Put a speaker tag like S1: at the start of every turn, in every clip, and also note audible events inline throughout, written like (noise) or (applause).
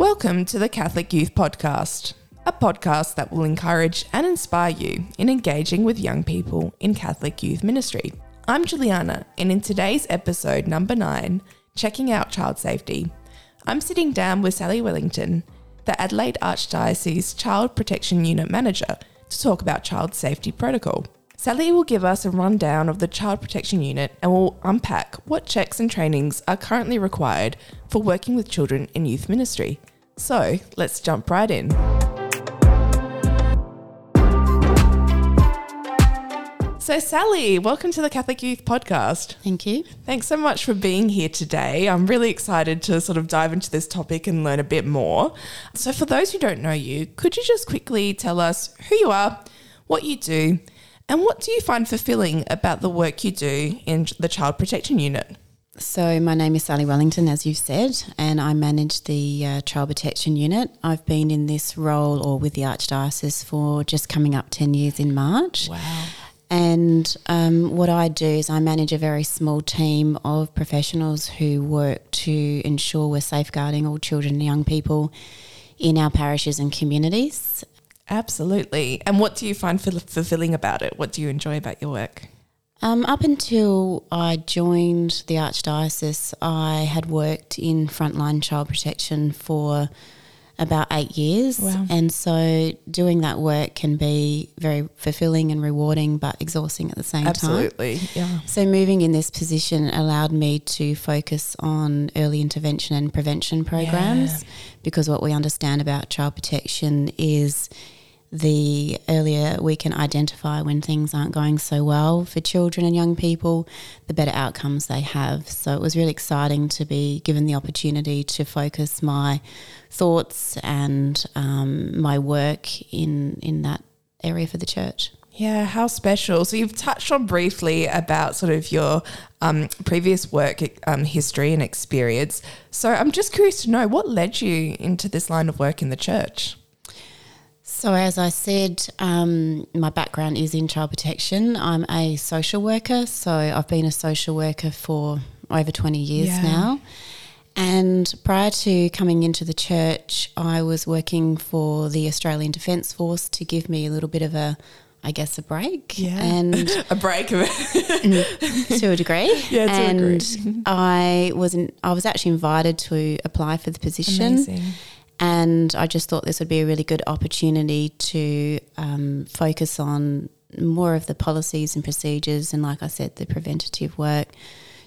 S1: Welcome to the Catholic Youth Podcast, a podcast that will encourage and inspire you in engaging with young people in Catholic youth ministry. I'm Juliana, and in today's episode number nine, Checking Out Child Safety, I'm sitting down with Sally Wellington, the Adelaide Archdiocese Child Protection Unit Manager, to talk about child safety protocol. Sally will give us a rundown of the Child Protection Unit and will unpack what checks and trainings are currently required for working with children in youth ministry. So let's jump right in. So, Sally, welcome to the Catholic Youth Podcast.
S2: Thank you.
S1: Thanks so much for being here today. I'm really excited to sort of dive into this topic and learn a bit more. So, for those who don't know you, could you just quickly tell us who you are, what you do, and what do you find fulfilling about the work you do in the Child Protection Unit?
S2: So, my name is Sally Wellington, as you've said, and I manage the uh, Child Protection Unit. I've been in this role or with the Archdiocese for just coming up 10 years in March.
S1: Wow.
S2: And um, what I do is I manage a very small team of professionals who work to ensure we're safeguarding all children and young people in our parishes and communities.
S1: Absolutely. And what do you find fulfilling about it? What do you enjoy about your work?
S2: Um, up until I joined the Archdiocese, I had worked in frontline child protection for about eight years.
S1: Wow.
S2: And so doing that work can be very fulfilling and rewarding, but exhausting at the same
S1: Absolutely.
S2: time. Absolutely.
S1: Yeah.
S2: So moving in this position allowed me to focus on early intervention and prevention programs
S1: Yeah.
S2: because what we understand about child protection is the earlier we can identify when things aren't going so well for children and young people, the better outcomes they have. So it was really exciting to be given the opportunity to focus my thoughts and um, my work in in that area for the church.
S1: Yeah, how special. So you've touched on briefly about sort of your um, previous work um, history and experience. So I'm just curious to know what led you into this line of work in the church.
S2: So, as I said, um, my background is in child protection. I'm a social worker, so I've been a social worker for over 20 years
S1: Yeah.
S2: now. And prior to coming into the church, I was working for the Australian Defence Force to give me a little bit of a, I guess, a break. yeah. And (laughs)
S1: a break of it.
S2: to a degree. (laughs)
S1: Yeah, to a
S2: and
S1: degree.
S2: I was in, I was actually invited to apply for the position.
S1: Amazing.
S2: And I just thought this would be a really good opportunity to um, focus on more of the policies and procedures, and like I said, the preventative work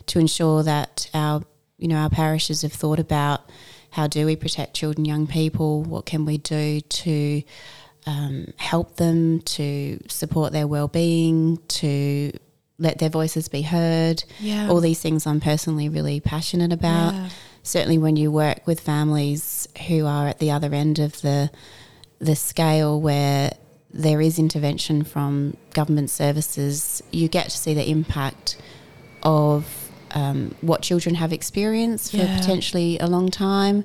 S2: to ensure that our, you know, our parishes have thought about how do we protect children, young people, what can we do to um, help them, to support their well-being, to let their voices be heard.
S1: Yeah.
S2: All these things I'm personally really passionate about
S1: Yeah.
S2: Certainly when you work with families who are at the other end of the the scale where there is intervention from government services, you get to see the impact of um, what children have experienced for
S1: Yeah.
S2: potentially a long time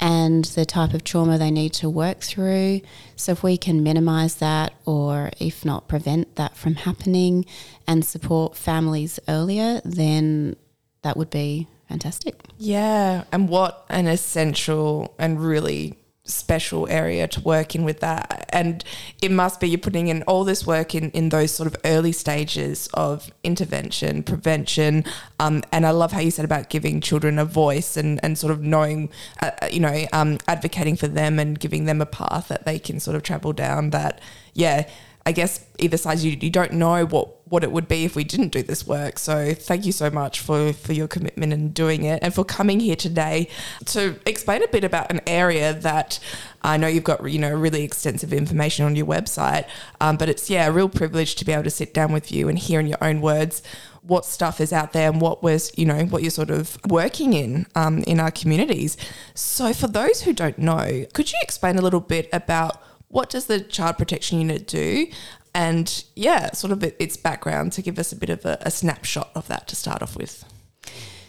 S2: and the type of trauma they need to work through. So, if we can minimize that or if not prevent that from happening and support families earlier, then that would be fantastic.
S1: Yeah, and what an essential and really special area to work in with that. And it must be you're putting in all this work in, in those sort of early stages of intervention, prevention. Um, and I love how you said about giving children a voice and, and sort of knowing, uh, uh, you know, um, advocating for them and giving them a path that they can sort of travel down that, yeah. I guess either side you, you don't know what, what it would be if we didn't do this work. So thank you so much for, for your commitment in doing it and for coming here today to explain a bit about an area that I know you've got you know really extensive information on your website, um, but it's yeah a real privilege to be able to sit down with you and hear in your own words what stuff is out there and what was you know what you're sort of working in um, in our communities. So for those who don't know, could you explain a little bit about what does the child protection unit do and yeah sort of its background to give us a bit of a, a snapshot of that to start off with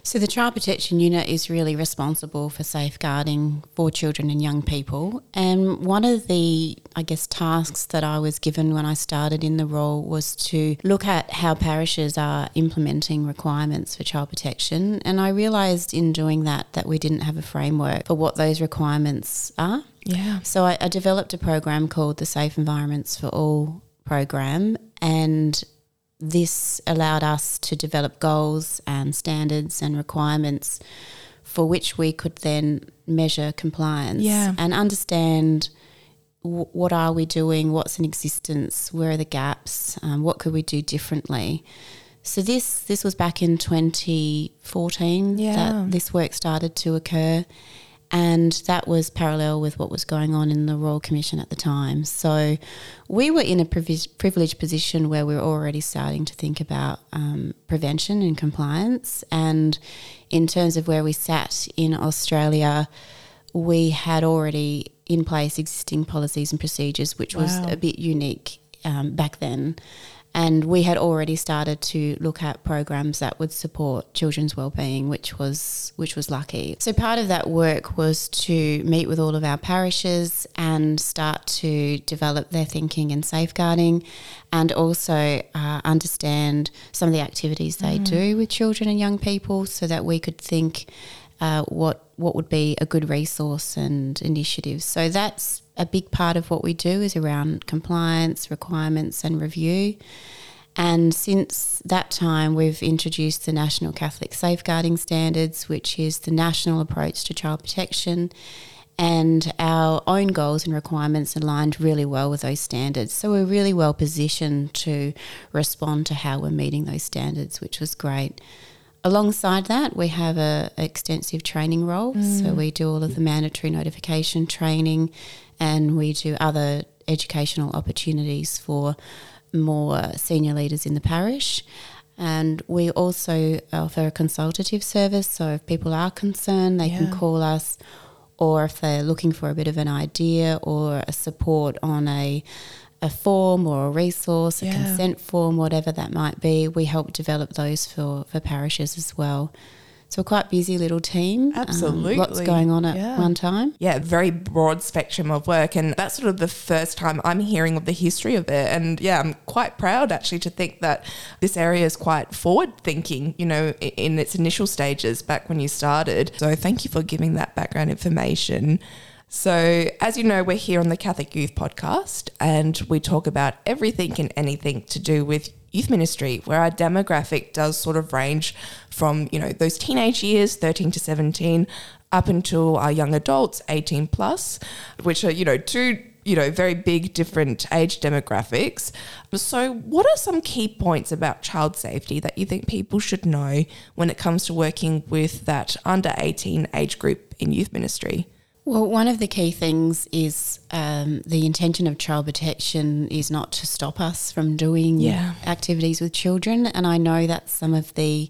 S2: So, the Child Protection Unit is really responsible for safeguarding for children and young people. And one of the, I guess, tasks that I was given when I started in the role was to look at how parishes are implementing requirements for child protection. And I realised in doing that that we didn't have a framework for what those requirements are.
S1: Yeah.
S2: So, I, I developed a program called the Safe Environments for All program. And this allowed us to develop goals and standards and requirements for which we could then measure compliance
S1: Yeah.
S2: and understand w- what are we doing, what's in existence, where are the gaps, um, what could we do differently. So this this was back in 2014
S1: Yeah.
S2: that this work started to occur, and that was parallel with what was going on in the Royal Commission at the time. So we were in a privi- privileged position where we were already starting to think about um, prevention and compliance. And in terms of where we sat in Australia, we had already in place existing policies and procedures, which was a bit unique um, back then. And we had already started to look at programs that would support children's well-being, which was which was lucky. So part of that work was to meet with all of our parishes and start to develop their thinking and safeguarding, and also uh, understand some of the activities they do with children and young people, so that we could think uh, what what would be a good resource and initiatives. So that's a big part of what we do is around compliance, requirements, and review. And since that time, we've introduced the National Catholic Safeguarding Standards, which is the national approach to child protection. And our own goals and requirements aligned really well with those standards. So we're really well positioned to respond to how we're meeting those standards, which was great. Alongside that, we have a, extensive training role. So mm. we do all of the mandatory notification training, and we do other educational opportunities for more senior leaders in the parish. And we also offer a consultative service. So if people are concerned, they can call us, or if they're looking for a bit of an idea or a support on a a form or a resource, a
S1: Yeah.
S2: consent form, whatever that might be, we help develop those for, for parishes as well. So we're quite busy little team. um,
S1: Absolutely.
S2: lots going on at
S1: Yeah.
S2: one time.
S1: Yeah, very broad spectrum of work. And that's sort of the first time I'm hearing of the history of it. And yeah, I'm quite proud actually to think that this area is quite forward thinking, you know, in its initial stages back when you started. So thank you for giving that background information. So, as you know, we're here on the Catholic Youth Podcast and we talk about everything and anything to do with youth ministry, where our demographic does sort of range from, you know, those teenage years, 13 to 17, up until our young adults, 18 plus, which are, you know, two, you know, very big different age demographics. So, what are some key points about child safety that you think people should know when it comes to working with that under 18 age group in youth ministry?
S2: Well, one of the key things is um, the intention of child protection is not to stop us from doing
S1: Yeah.
S2: activities with children. And I know that some of the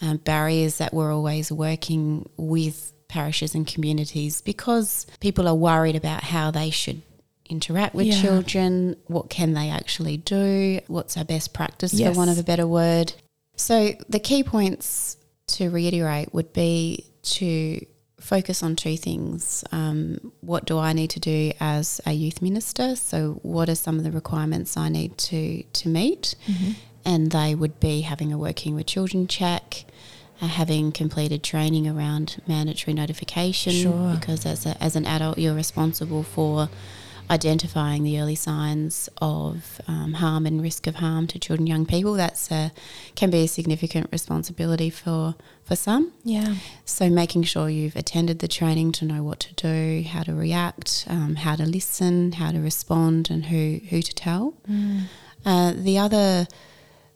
S2: um, barriers that we're always working with parishes and communities because people are worried about how they should interact with
S1: Yeah.
S2: children, what can they actually do, what's our best practice
S1: Yes.
S2: for want of a better word. So the key points to reiterate would be to focus on two things. Um, what do I need to do as a youth minister? So, what are some of the requirements I need to to meet? And they would be having a working with children check, uh, having completed training around mandatory notification,
S1: Sure.
S2: because as a, as an adult, you're responsible for identifying the early signs of um, harm and risk of harm to children young people. That's a, can be a significant responsibility for for some.
S1: Yeah.
S2: So making sure you've attended the training to know what to do, how to react, um, how to listen, how to respond, and who who to tell. Uh, the other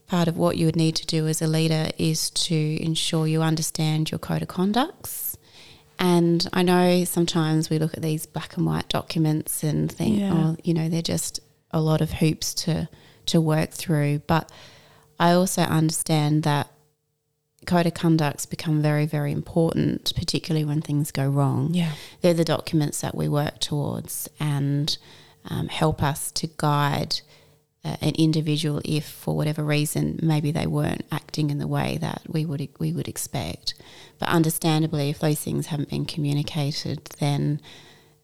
S2: part of what you would need to do as a leader is to ensure you understand your code of conducts. And I know sometimes we look at these black and white documents and think,
S1: Yeah.
S2: oh, you know, they're just a lot of hoops to to work through. But I also understand that code of conducts become very, very important, particularly when things go wrong.
S1: Yeah.
S2: They're the documents that we work towards and um, help us to guide an individual if for whatever reason maybe they weren't acting in the way that we would we would expect. But understandably, if those things haven't been communicated, then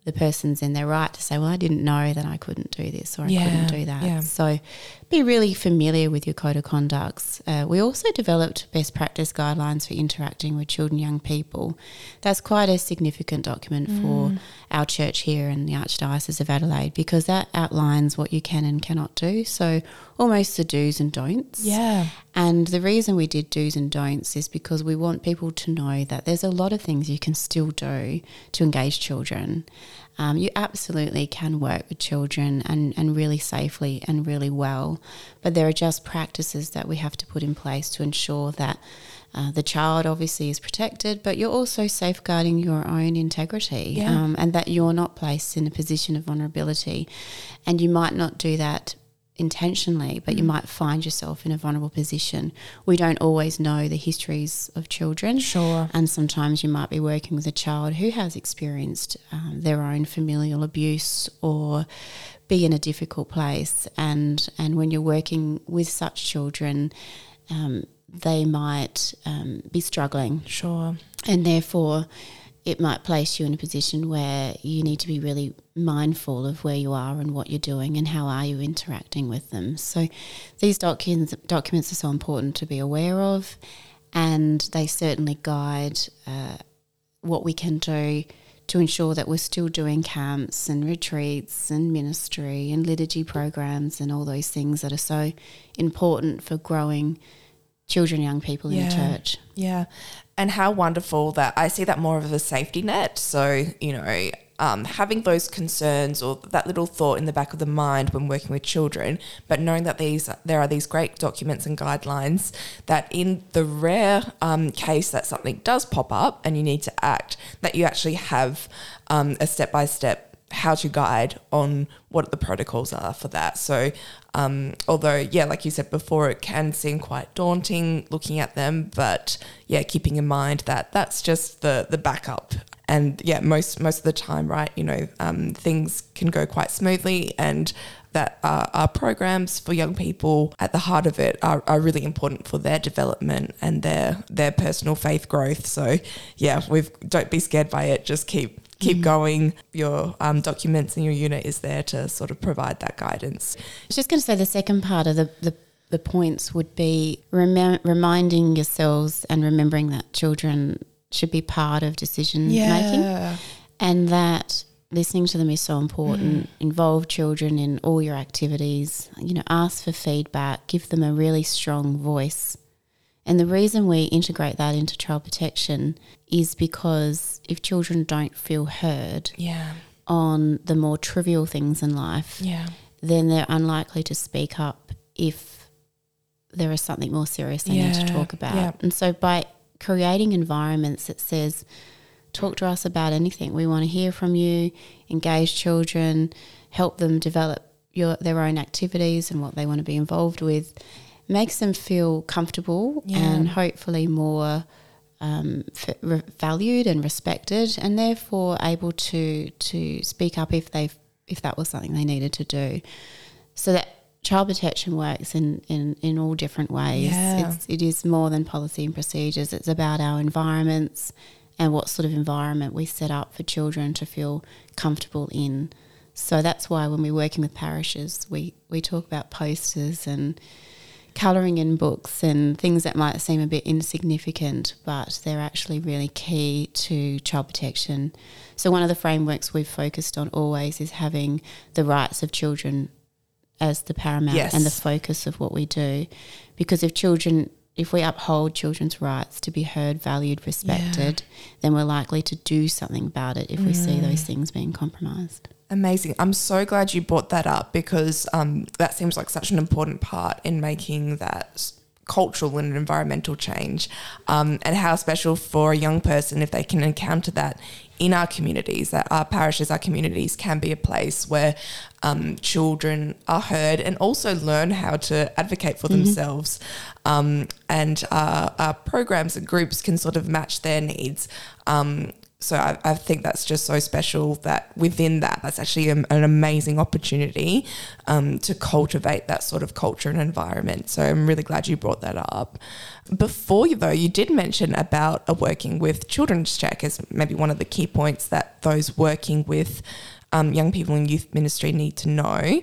S2: the person's in their right to say, "Well, I didn't know that I couldn't do this or I
S1: Yeah,
S2: couldn't do that."
S1: yeah.
S2: So, be really familiar with your code of conducts. Uh, we also developed best practice guidelines for interacting with children, young people. That's quite a significant document for
S1: Mm.
S2: our church here in the Archdiocese of Adelaide because that outlines what you can and cannot do. So, almost the do's and don'ts.
S1: Yeah.
S2: And the reason we did do's and don'ts is because we want people to know that there's a lot of things you can still do to engage children. Um, you absolutely can work with children and, and really safely and really well, but there are just practices that we have to put in place to ensure that uh, the child obviously is protected, but you're also safeguarding your own integrity
S1: Yeah.
S2: um, and that you're not placed in a position of vulnerability. And you might not do that intentionally, but you might find yourself in a vulnerable position. We don't always know the histories of children.
S1: Sure.
S2: And sometimes you might be working with a child who has experienced um, their own familial abuse or be in a difficult place. And, and when you're working with such children, um, they might um, be struggling
S1: Sure.
S2: and therefore it might place you in a position where you need to be really mindful of where you are and what you're doing and how are you interacting with them. So these documents documents are so important to be aware of and they certainly guide uh, what we can do to ensure that we're still doing camps and retreats and ministry and liturgy programs and all those things that are so important for growing children young people in the church
S1: Yeah. And how wonderful that I see that more of a safety net. So, you know, um, having those concerns or that little thought in the back of the mind when working with children, but knowing that these there are these great documents and guidelines that in the rare um, case that something does pop up and you need to act, that you actually have um, a step by step how to guide on what the protocols are for that. So, um, although, yeah, like you said before, it can seem quite daunting looking at them, but yeah, keeping in mind that that's just the the backup. And yeah, most most of the time, right? You know, um, things can go quite smoothly, and that uh, our programs for young people at the heart of it are, are really important for their development and their their personal faith growth. So yeah, we've don't be scared by it. Just keep keep going. Your um, documents and your unit is there to sort of provide that guidance.
S2: I was just going to say the second part of the, the, the points would be remem- reminding yourselves and remembering that children should be part of decision making and that listening to them is so important. Involve children in all your activities, you know, ask for feedback, give them a really strong voice. And the reason we integrate that into child protection is because if children don't feel heard
S1: Yeah.
S2: on the more trivial things in life,
S1: Yeah.
S2: then they're unlikely to speak up if there is something more serious they need to talk about.
S1: yeah.
S2: And so by creating environments that says, talk to us about anything. We want to hear from you, engage children, help them develop your their own activities and what they want to be involved with, makes them feel comfortable
S1: Yeah.
S2: and hopefully more um, f- re- valued and respected, and therefore able to to speak up if they if that was something they needed to do. So that child protection works in, in, in all different ways.
S1: Yeah.
S2: It's, it is more than policy and procedures. It's about our environments and what sort of environment we set up for children to feel comfortable in. So that's why when we're working with parishes, we, we talk about posters and colouring in books and things that might seem a bit insignificant, but they're actually really key to child protection. So, one of the frameworks we've focused on always is having the rights of children as the paramount
S1: Yes.
S2: and the focus of what we do. Because if children, if we uphold children's rights to be heard, valued, respected, then we're likely to do something about it if we see those things being compromised.
S1: Amazing. I'm so glad you brought that up because um, that seems like such an important part in making that cultural and environmental change. Um, and how special for a young person if they can encounter that in our communities, that our parishes, our communities can be a place where um, children are heard and also learn how to advocate for themselves. Um, and our, our programs and groups can sort of match their needs. Um, so I, I, think that's just so special that within that, that's actually an, an amazing opportunity um, to cultivate that sort of culture and environment. So I'm really glad you brought that up. Before you, though, you did mention about a working with Children's Check as maybe one of the key points that those working with um, young people in youth ministry need to know.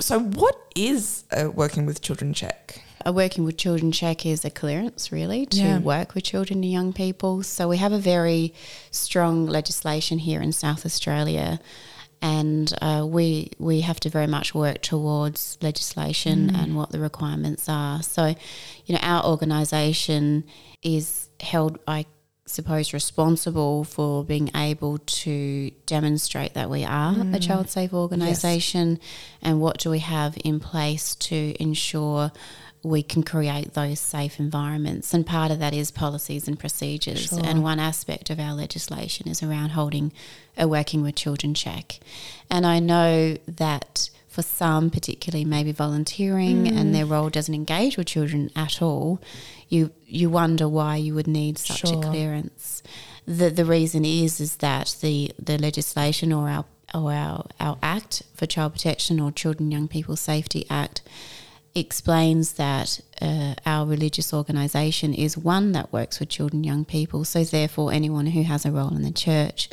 S1: So, what is a working with Children's Check?
S2: Working with children check is a clearance really to yeah. work with children and young people. So we have a very strong legislation here in South Australia. And uh, we we have to very much work towards legislation mm. and what the requirements are. So, you know, our organisation is held, I suppose, responsible for being able to demonstrate that we are mm. a child safe organisation, yes. and what do we have in place to ensure we can create those safe environments. And part of that is policies and procedures. Sure. And one aspect of our legislation is around holding a working with children check. And I know that for some, particularly maybe volunteering mm. and their role doesn't engage with children at all, you you wonder why you would need such sure. a clearance. The the reason is is that the, the legislation or our or our, our act for child protection or children young people safety act explains that uh, our religious organisation is one that works with children young people. So, therefore, anyone who has a role in the church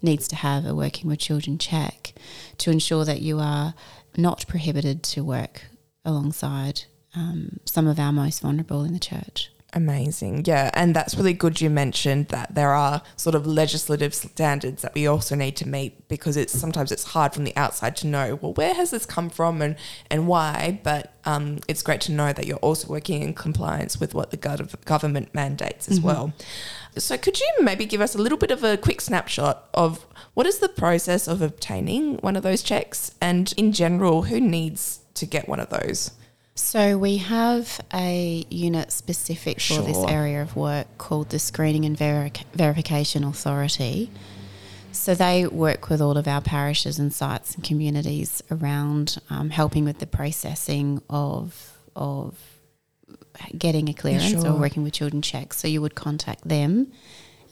S2: needs to have a working with children check to ensure that you are not prohibited to work alongside um, some of our most vulnerable in the church.
S1: Amazing. Yeah. And that's really good you mentioned that there are sort of legislative standards that we also need to meet because it's sometimes it's hard from the outside to know, well, where has this come from and, and why? But um, it's great to know that you're also working in compliance with what the government mandates as mm-hmm. well. So could you maybe give us a little bit of a quick snapshot of what is the process of obtaining one of those checks and in general, who needs to get one of those?
S2: So we have a unit specific for sure. this area of work called the Screening and Verification Authority. So they work with all of our parishes and sites and communities around um, helping with the processing of of getting a clearance sure. or working with children checks. So you would contact them,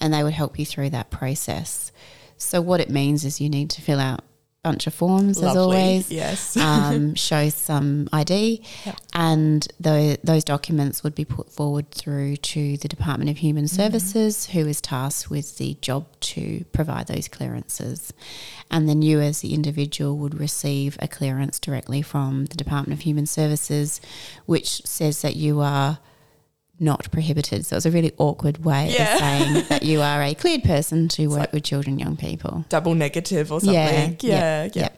S2: and they would help you through that process. So what it means is you need to fill out bunch of forms Lovely. as always.
S1: Yes. (laughs)
S2: um, (laughs) shows some ID, yep. and the, those documents would be put forward through to the Department of Human mm-hmm. Services, who is tasked with the job to provide those clearances. And then you, as the individual, would receive a clearance directly from the Department of Human Services, which says that you are not prohibited. So it's a really awkward way yeah. of saying (laughs) that you are a cleared person to work like with children, young people.
S1: Double negative or something. Yeah, yeah, yeah. yeah.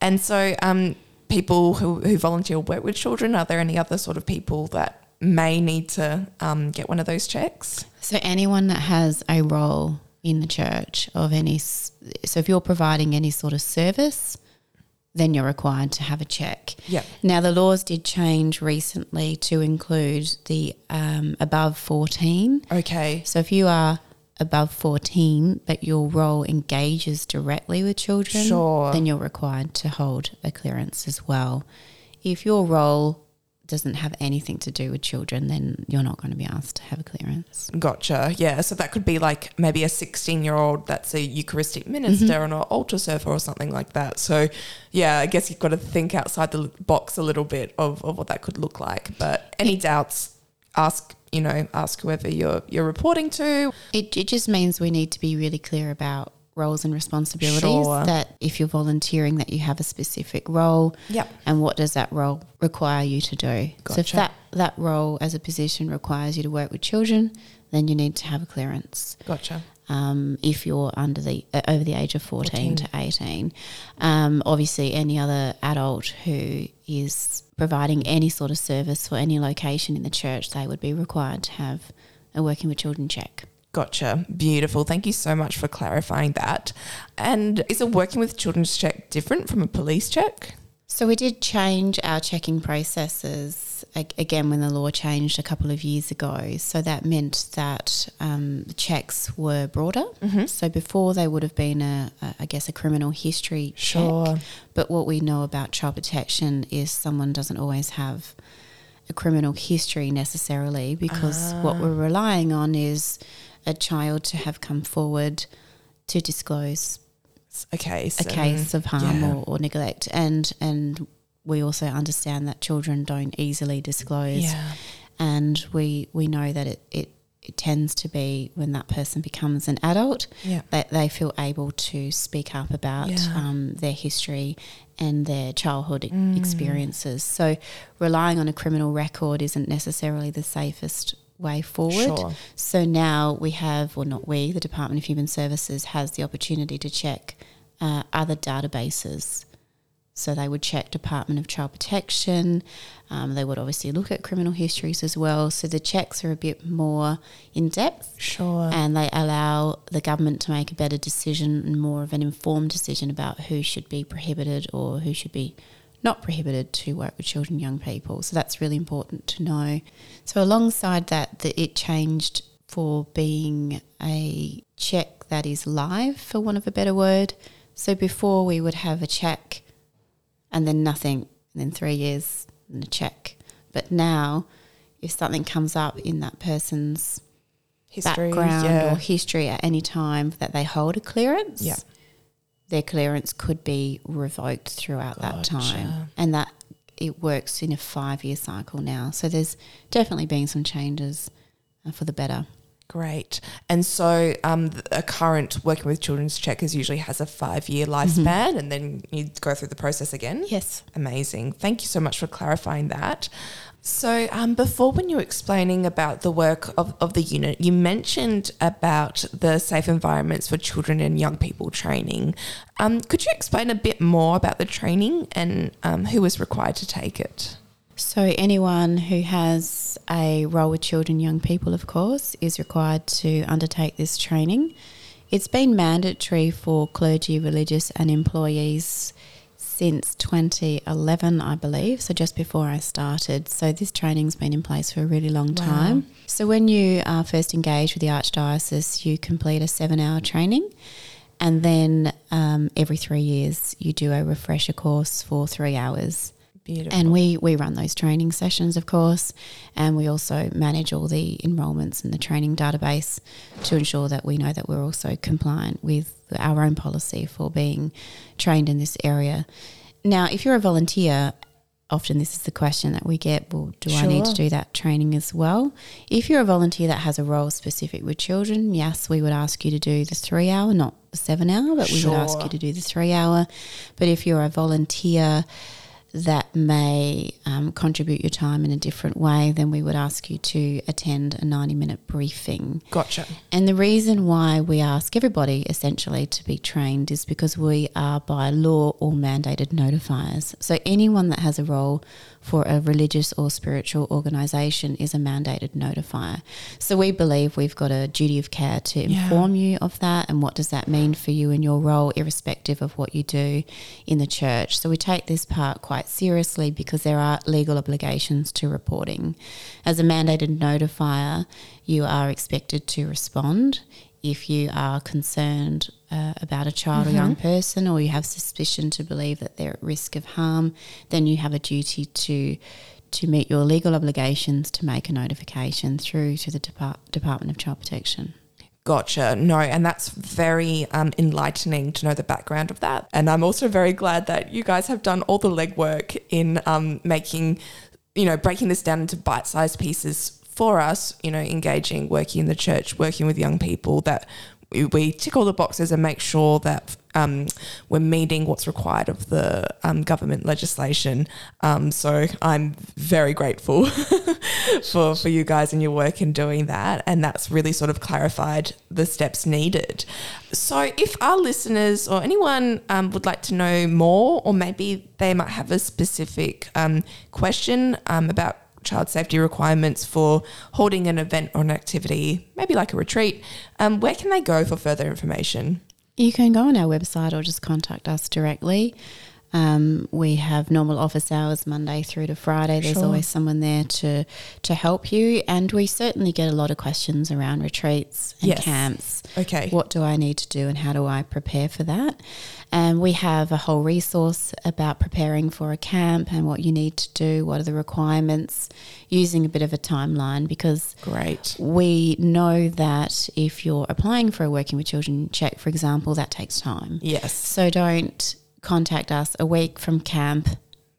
S1: And so, um, people who, who volunteer work with children, are there any other sort of people that may need to um, get one of those checks?
S2: So anyone that has a role in the church of any, so if you're providing any sort of service then you're required to have a check.
S1: Yep.
S2: Now, the laws did change recently to include the um, above 14.
S1: Okay.
S2: So if you are above 14, but your role engages directly with children,
S1: sure.
S2: then you're required to hold a clearance as well. If your role doesn't have anything to do with children, then you're not going to be asked to have a clearance.
S1: Gotcha. Yeah. So that could be like maybe a 16 year old that's a Eucharistic minister mm-hmm. and an altar server or something like that. So, yeah, I guess you've got to think outside the box a little bit of, of what that could look like. But any doubts, ask you know ask whoever you're you're reporting to.
S2: It it just means we need to be really clear about roles and responsibilities sure. that if you're volunteering that you have a specific role
S1: yep.
S2: and what does that role require you to do gotcha. so if that, that role as a position requires you to work with children then you need to have a clearance
S1: gotcha
S2: um, if you're under the uh, over the age of 14, 14. to 18 um, obviously any other adult who is providing any sort of service for any location in the church they would be required to have a working with children check
S1: Gotcha. Beautiful. Thank you so much for clarifying that. And is a working with children's check different from a police check?
S2: So we did change our checking processes again when the law changed a couple of years ago. So that meant that um, the checks were broader. Mm-hmm. So before they would have been a, a, I guess, a criminal history
S1: sure.
S2: check. But what we know about child protection is someone doesn't always have a criminal history necessarily because what we're relying on is a child to have come forward to disclose
S1: a case,
S2: a case of harm
S1: yeah.
S2: or, or neglect, and and we also understand that children don't easily disclose,
S1: yeah,
S2: and we we know that it, it it tends to be when that person becomes an adult
S1: yeah,
S2: that they feel able to speak up about
S1: Yeah.
S2: um, their history and their childhood
S1: Mm.
S2: experiences. So, relying on a criminal record isn't necessarily the safest way forward.
S1: Sure.
S2: So now we have, or not we, the Department of Human Services has the opportunity to check uh, other databases. So they would check Department of Child Protection. Um, they would obviously look at criminal histories as well. So the checks are a bit more in depth
S1: sure,
S2: and they allow the government to make a better decision and more of an informed decision about who should be prohibited or who should be not prohibited to work with children and young people. So that's really important to know. So alongside that, that it changed for being a check that is live, for want of a better word. So before we would have a check and then nothing, and then three years and a check. But now, if something comes up in that person's
S1: history,
S2: background
S1: yeah.
S2: or history at any time that they hold a clearance,
S1: Yeah.
S2: Their clearance could be revoked throughout that time. And that it works in a five year cycle now. So there's definitely been some changes uh, for the better.
S1: Great. And so um, a current working with children's checkers usually has a five year lifespan and then you go through the process again.
S2: Yes.
S1: Amazing. Thank you so much for clarifying that. So, um, before, when you were explaining about the work of, of the unit, you mentioned about the safe environments for children and young people training. Um, could you explain a bit more about the training and um, who is required to take it?
S2: So anyone who has a role with children, young people, of course, is required to undertake this training. It's been mandatory for clergy, religious, and employees since 2011, I believe. So just before I started. So this training's been in place for a really long
S1: Wow.
S2: time. So when you are first engaged with the Archdiocese, you complete a seven-hour training. And then um, every three years, you do a refresher course for three hours.
S1: Beautiful.
S2: And we, we run those training sessions, of course, and we also manage all the enrolments in the training database to ensure that we know that we're also compliant with our own policy for being trained in this area. Now, if you're a volunteer, often this is the question that we get well, do I need to do that training as well? If you're a volunteer that has a role specific with children, yes, we would ask you to do the three hour, not the seven hour, but we would ask you to do the three hour. But if you're a volunteer, that may um, contribute your time in a different way, then we would ask you to attend a 90 minute briefing.
S1: Gotcha.
S2: And the reason why we ask everybody essentially to be trained is because we are by law all mandated notifiers. So anyone that has a role for a religious or spiritual organisation is a mandated notifier. So we believe we've got a duty of care to
S1: Yeah.
S2: inform you of that and what does that mean for you in your role, irrespective of what you do in the church. So we take this part quite seriously because there are legal obligations to reporting. As a mandated notifier, you are expected to respond if you are concerned uh, about a child or young person or you have suspicion to believe that they're at risk of harm, then you have a duty to to meet your legal obligations to make a notification through to the Depart- Department of Child Protection.
S1: Gotcha. No, and that's very um, enlightening to know the background of that. And I'm also very glad that you guys have done all the legwork in um, making, you know, breaking this down into bite sized pieces for us, you know, engaging, working in the church, working with young people, that we- tick all the boxes and make sure that um, we're meeting what's required of the um, government legislation. Um, so I'm very grateful (laughs) for for you guys and your work in doing that, and that's really sort of clarified the steps needed. So if our listeners or anyone um, would like to know more, or maybe they might have a specific um, question um, about child safety requirements for holding an event or an activity, maybe like a retreat, um, where can they go for further information?
S2: You can go on our website or just contact us directly. Um, we have normal office hours Monday through to Friday. There's
S1: Sure.
S2: always someone there to to help you, and we certainly get a lot of questions around retreats and
S1: Yes.
S2: camps.
S1: Okay.
S2: What do I need to do, and how do I prepare for that? And we have a whole resource about preparing for a camp and what you need to do. What are the requirements? Using a bit of a timeline because
S1: Great.
S2: we know that if you're applying for a working with children check, for example, that takes time.
S1: Yes.
S2: So don't contact us a week from camp.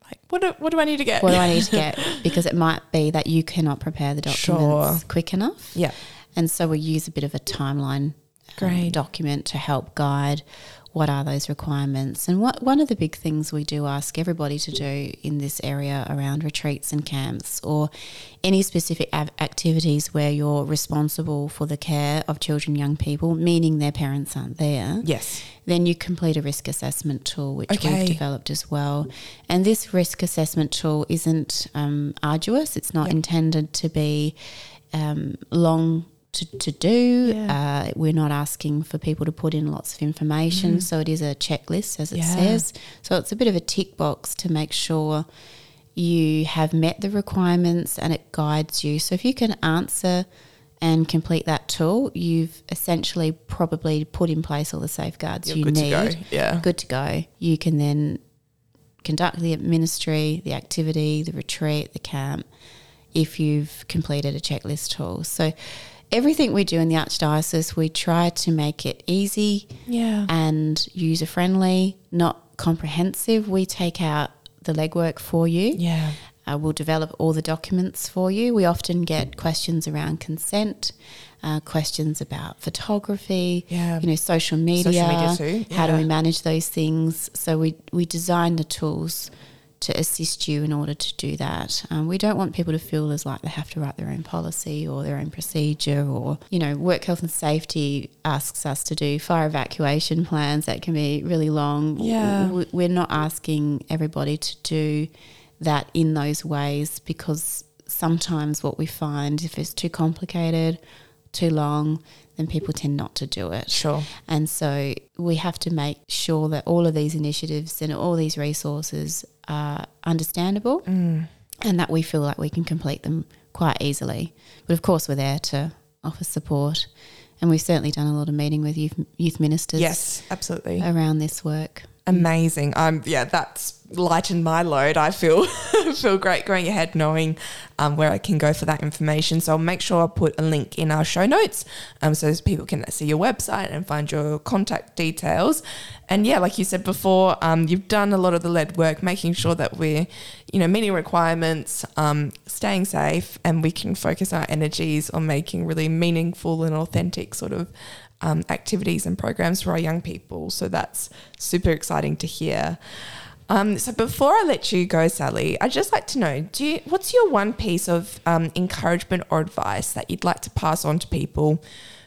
S1: Like, what do, what do I need to get?
S2: What do I need to get? (laughs) Because it might be that you cannot prepare the documents
S1: Sure.
S2: quick enough.
S1: Yeah.
S2: And so we use a bit of a timeline um, document to help guide what are those requirements. And what one of the big things we do ask everybody to do in this area around retreats and camps or any specific av- activities where you're responsible for the care of children, young people, meaning their parents aren't there
S1: Yes.
S2: then you complete a risk assessment tool, which
S1: Okay.
S2: we've developed as well. And this risk assessment tool isn't um, arduous, it's not
S1: Yep.
S2: intended to be um, long. To, to do,
S1: Yeah.
S2: uh, we're not asking for people to put in lots of information, so it is a checklist as it
S1: Yeah.
S2: says. So it's a bit of a tick box to make sure you have met the requirements and it guides you. So if you can answer and complete that tool, you've essentially probably put in place all the safeguards
S1: You're
S2: you
S1: good
S2: need.
S1: to go. Yeah.
S2: Good to go. You can then conduct the ministry, the activity, the retreat, the camp, if you've completed a checklist tool. So everything we do in the Archdiocese, we try to make it easy
S1: Yeah.
S2: and user friendly, not comprehensive. We take out the legwork for you.
S1: Yeah.
S2: Uh, we'll develop all the documents for you. We often get questions around consent, uh, questions about photography,
S1: Yeah.
S2: you know, social media.
S1: Social media too,
S2: How do we manage those things? So we we design the tools to assist you in order to do that. Um, we don't want people to feel as like they have to write their own policy or their own procedure, or you know, work health and safety asks us to do fire evacuation (laughs) plans that can be really long.
S1: Yeah.
S2: We're not asking everybody to do that in those ways because sometimes what we find if it's too complicated, too long, then people tend not to do it.
S1: Sure.
S2: And so we have to make sure that all of these initiatives and all these resources are understandable
S1: Mm.
S2: and that we feel like we can complete them quite easily. But of course, we're there to offer support. And we've certainly done a lot of meeting with youth, youth ministers
S1: Yes, absolutely.
S2: around this work.
S1: Amazing. Um, yeah, that's lightened my load. I feel (laughs) feel great going ahead knowing um, where I can go for that information. So I'll make sure I put a link in our show notes um, so people can see your website and find your contact details. And yeah, like you said before, um, you've done a lot of the lead work, making sure that we're, you know, meeting requirements, um, staying safe, and we can focus our energies on making really meaningful and authentic sort of um, activities and programs for our young people. So that's super exciting to hear. Um, so before I let you go, Sally, I'd just like to know: Do you, what's your one piece of um, encouragement or advice that you'd like to pass on to people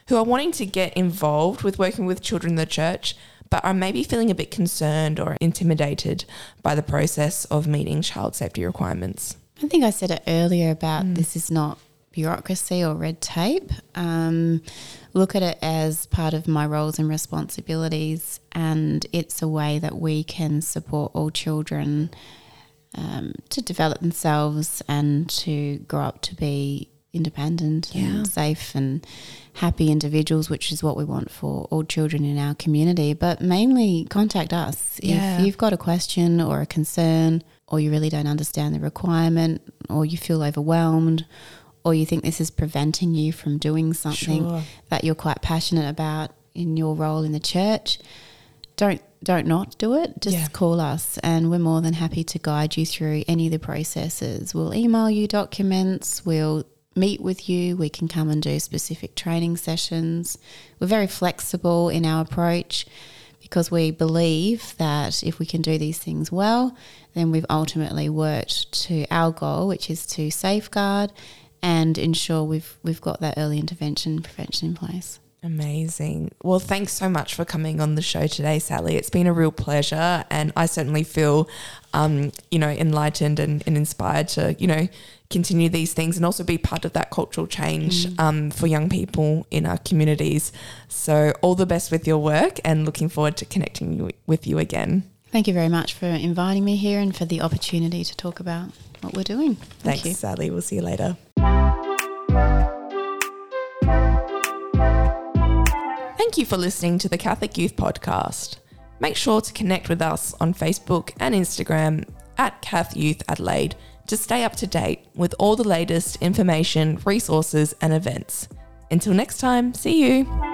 S1: who are wanting to get involved with working with children in the church, but are maybe feeling a bit concerned or intimidated by the process of meeting child safety requirements?
S2: I think I said it earlier about this is not bureaucracy or red tape. Um, look at it as part of my roles and responsibilities, and it's a way that we can support all children um, to develop themselves and to grow up to be independent
S1: Yeah.
S2: and safe and happy individuals, which is what we want for all children in our community. But mainly contact us
S1: Yeah.
S2: if you've got a question or a concern, or you really don't understand the requirement, or you feel overwhelmed, or you think this is preventing you from doing something
S1: Sure.
S2: that you're quite passionate about in your role in the church. Don't don't not do it. Just
S1: Yeah.
S2: call us, and we're more than happy to guide you through any of the processes. We'll email you documents. We'll meet with you. We can come and do specific training sessions. We're very flexible in our approach because we believe that if we can do these things well, then we've ultimately worked to our goal, which is to safeguard and ensure we've we've got that early intervention prevention in place.
S1: Amazing. Well, thanks so much for coming on the show today, Sally. It's been a real pleasure, and I certainly feel, um, you know, enlightened and, and inspired to, you know, continue these things and also be part of that cultural change um, for young people in our communities. So, all the best with your work, and looking forward to connecting you, with you again.
S2: Thank you very much for inviting me here and for the opportunity to talk about what we're doing. Thank
S1: Thanks,
S2: you.
S1: Sally. We'll see you later. Thank you for listening to the Catholic Youth Podcast. Make sure to connect with us on Facebook and Instagram at Cath Youth Adelaide to stay up to date with all the latest information, resources, and events. Until next time, see you.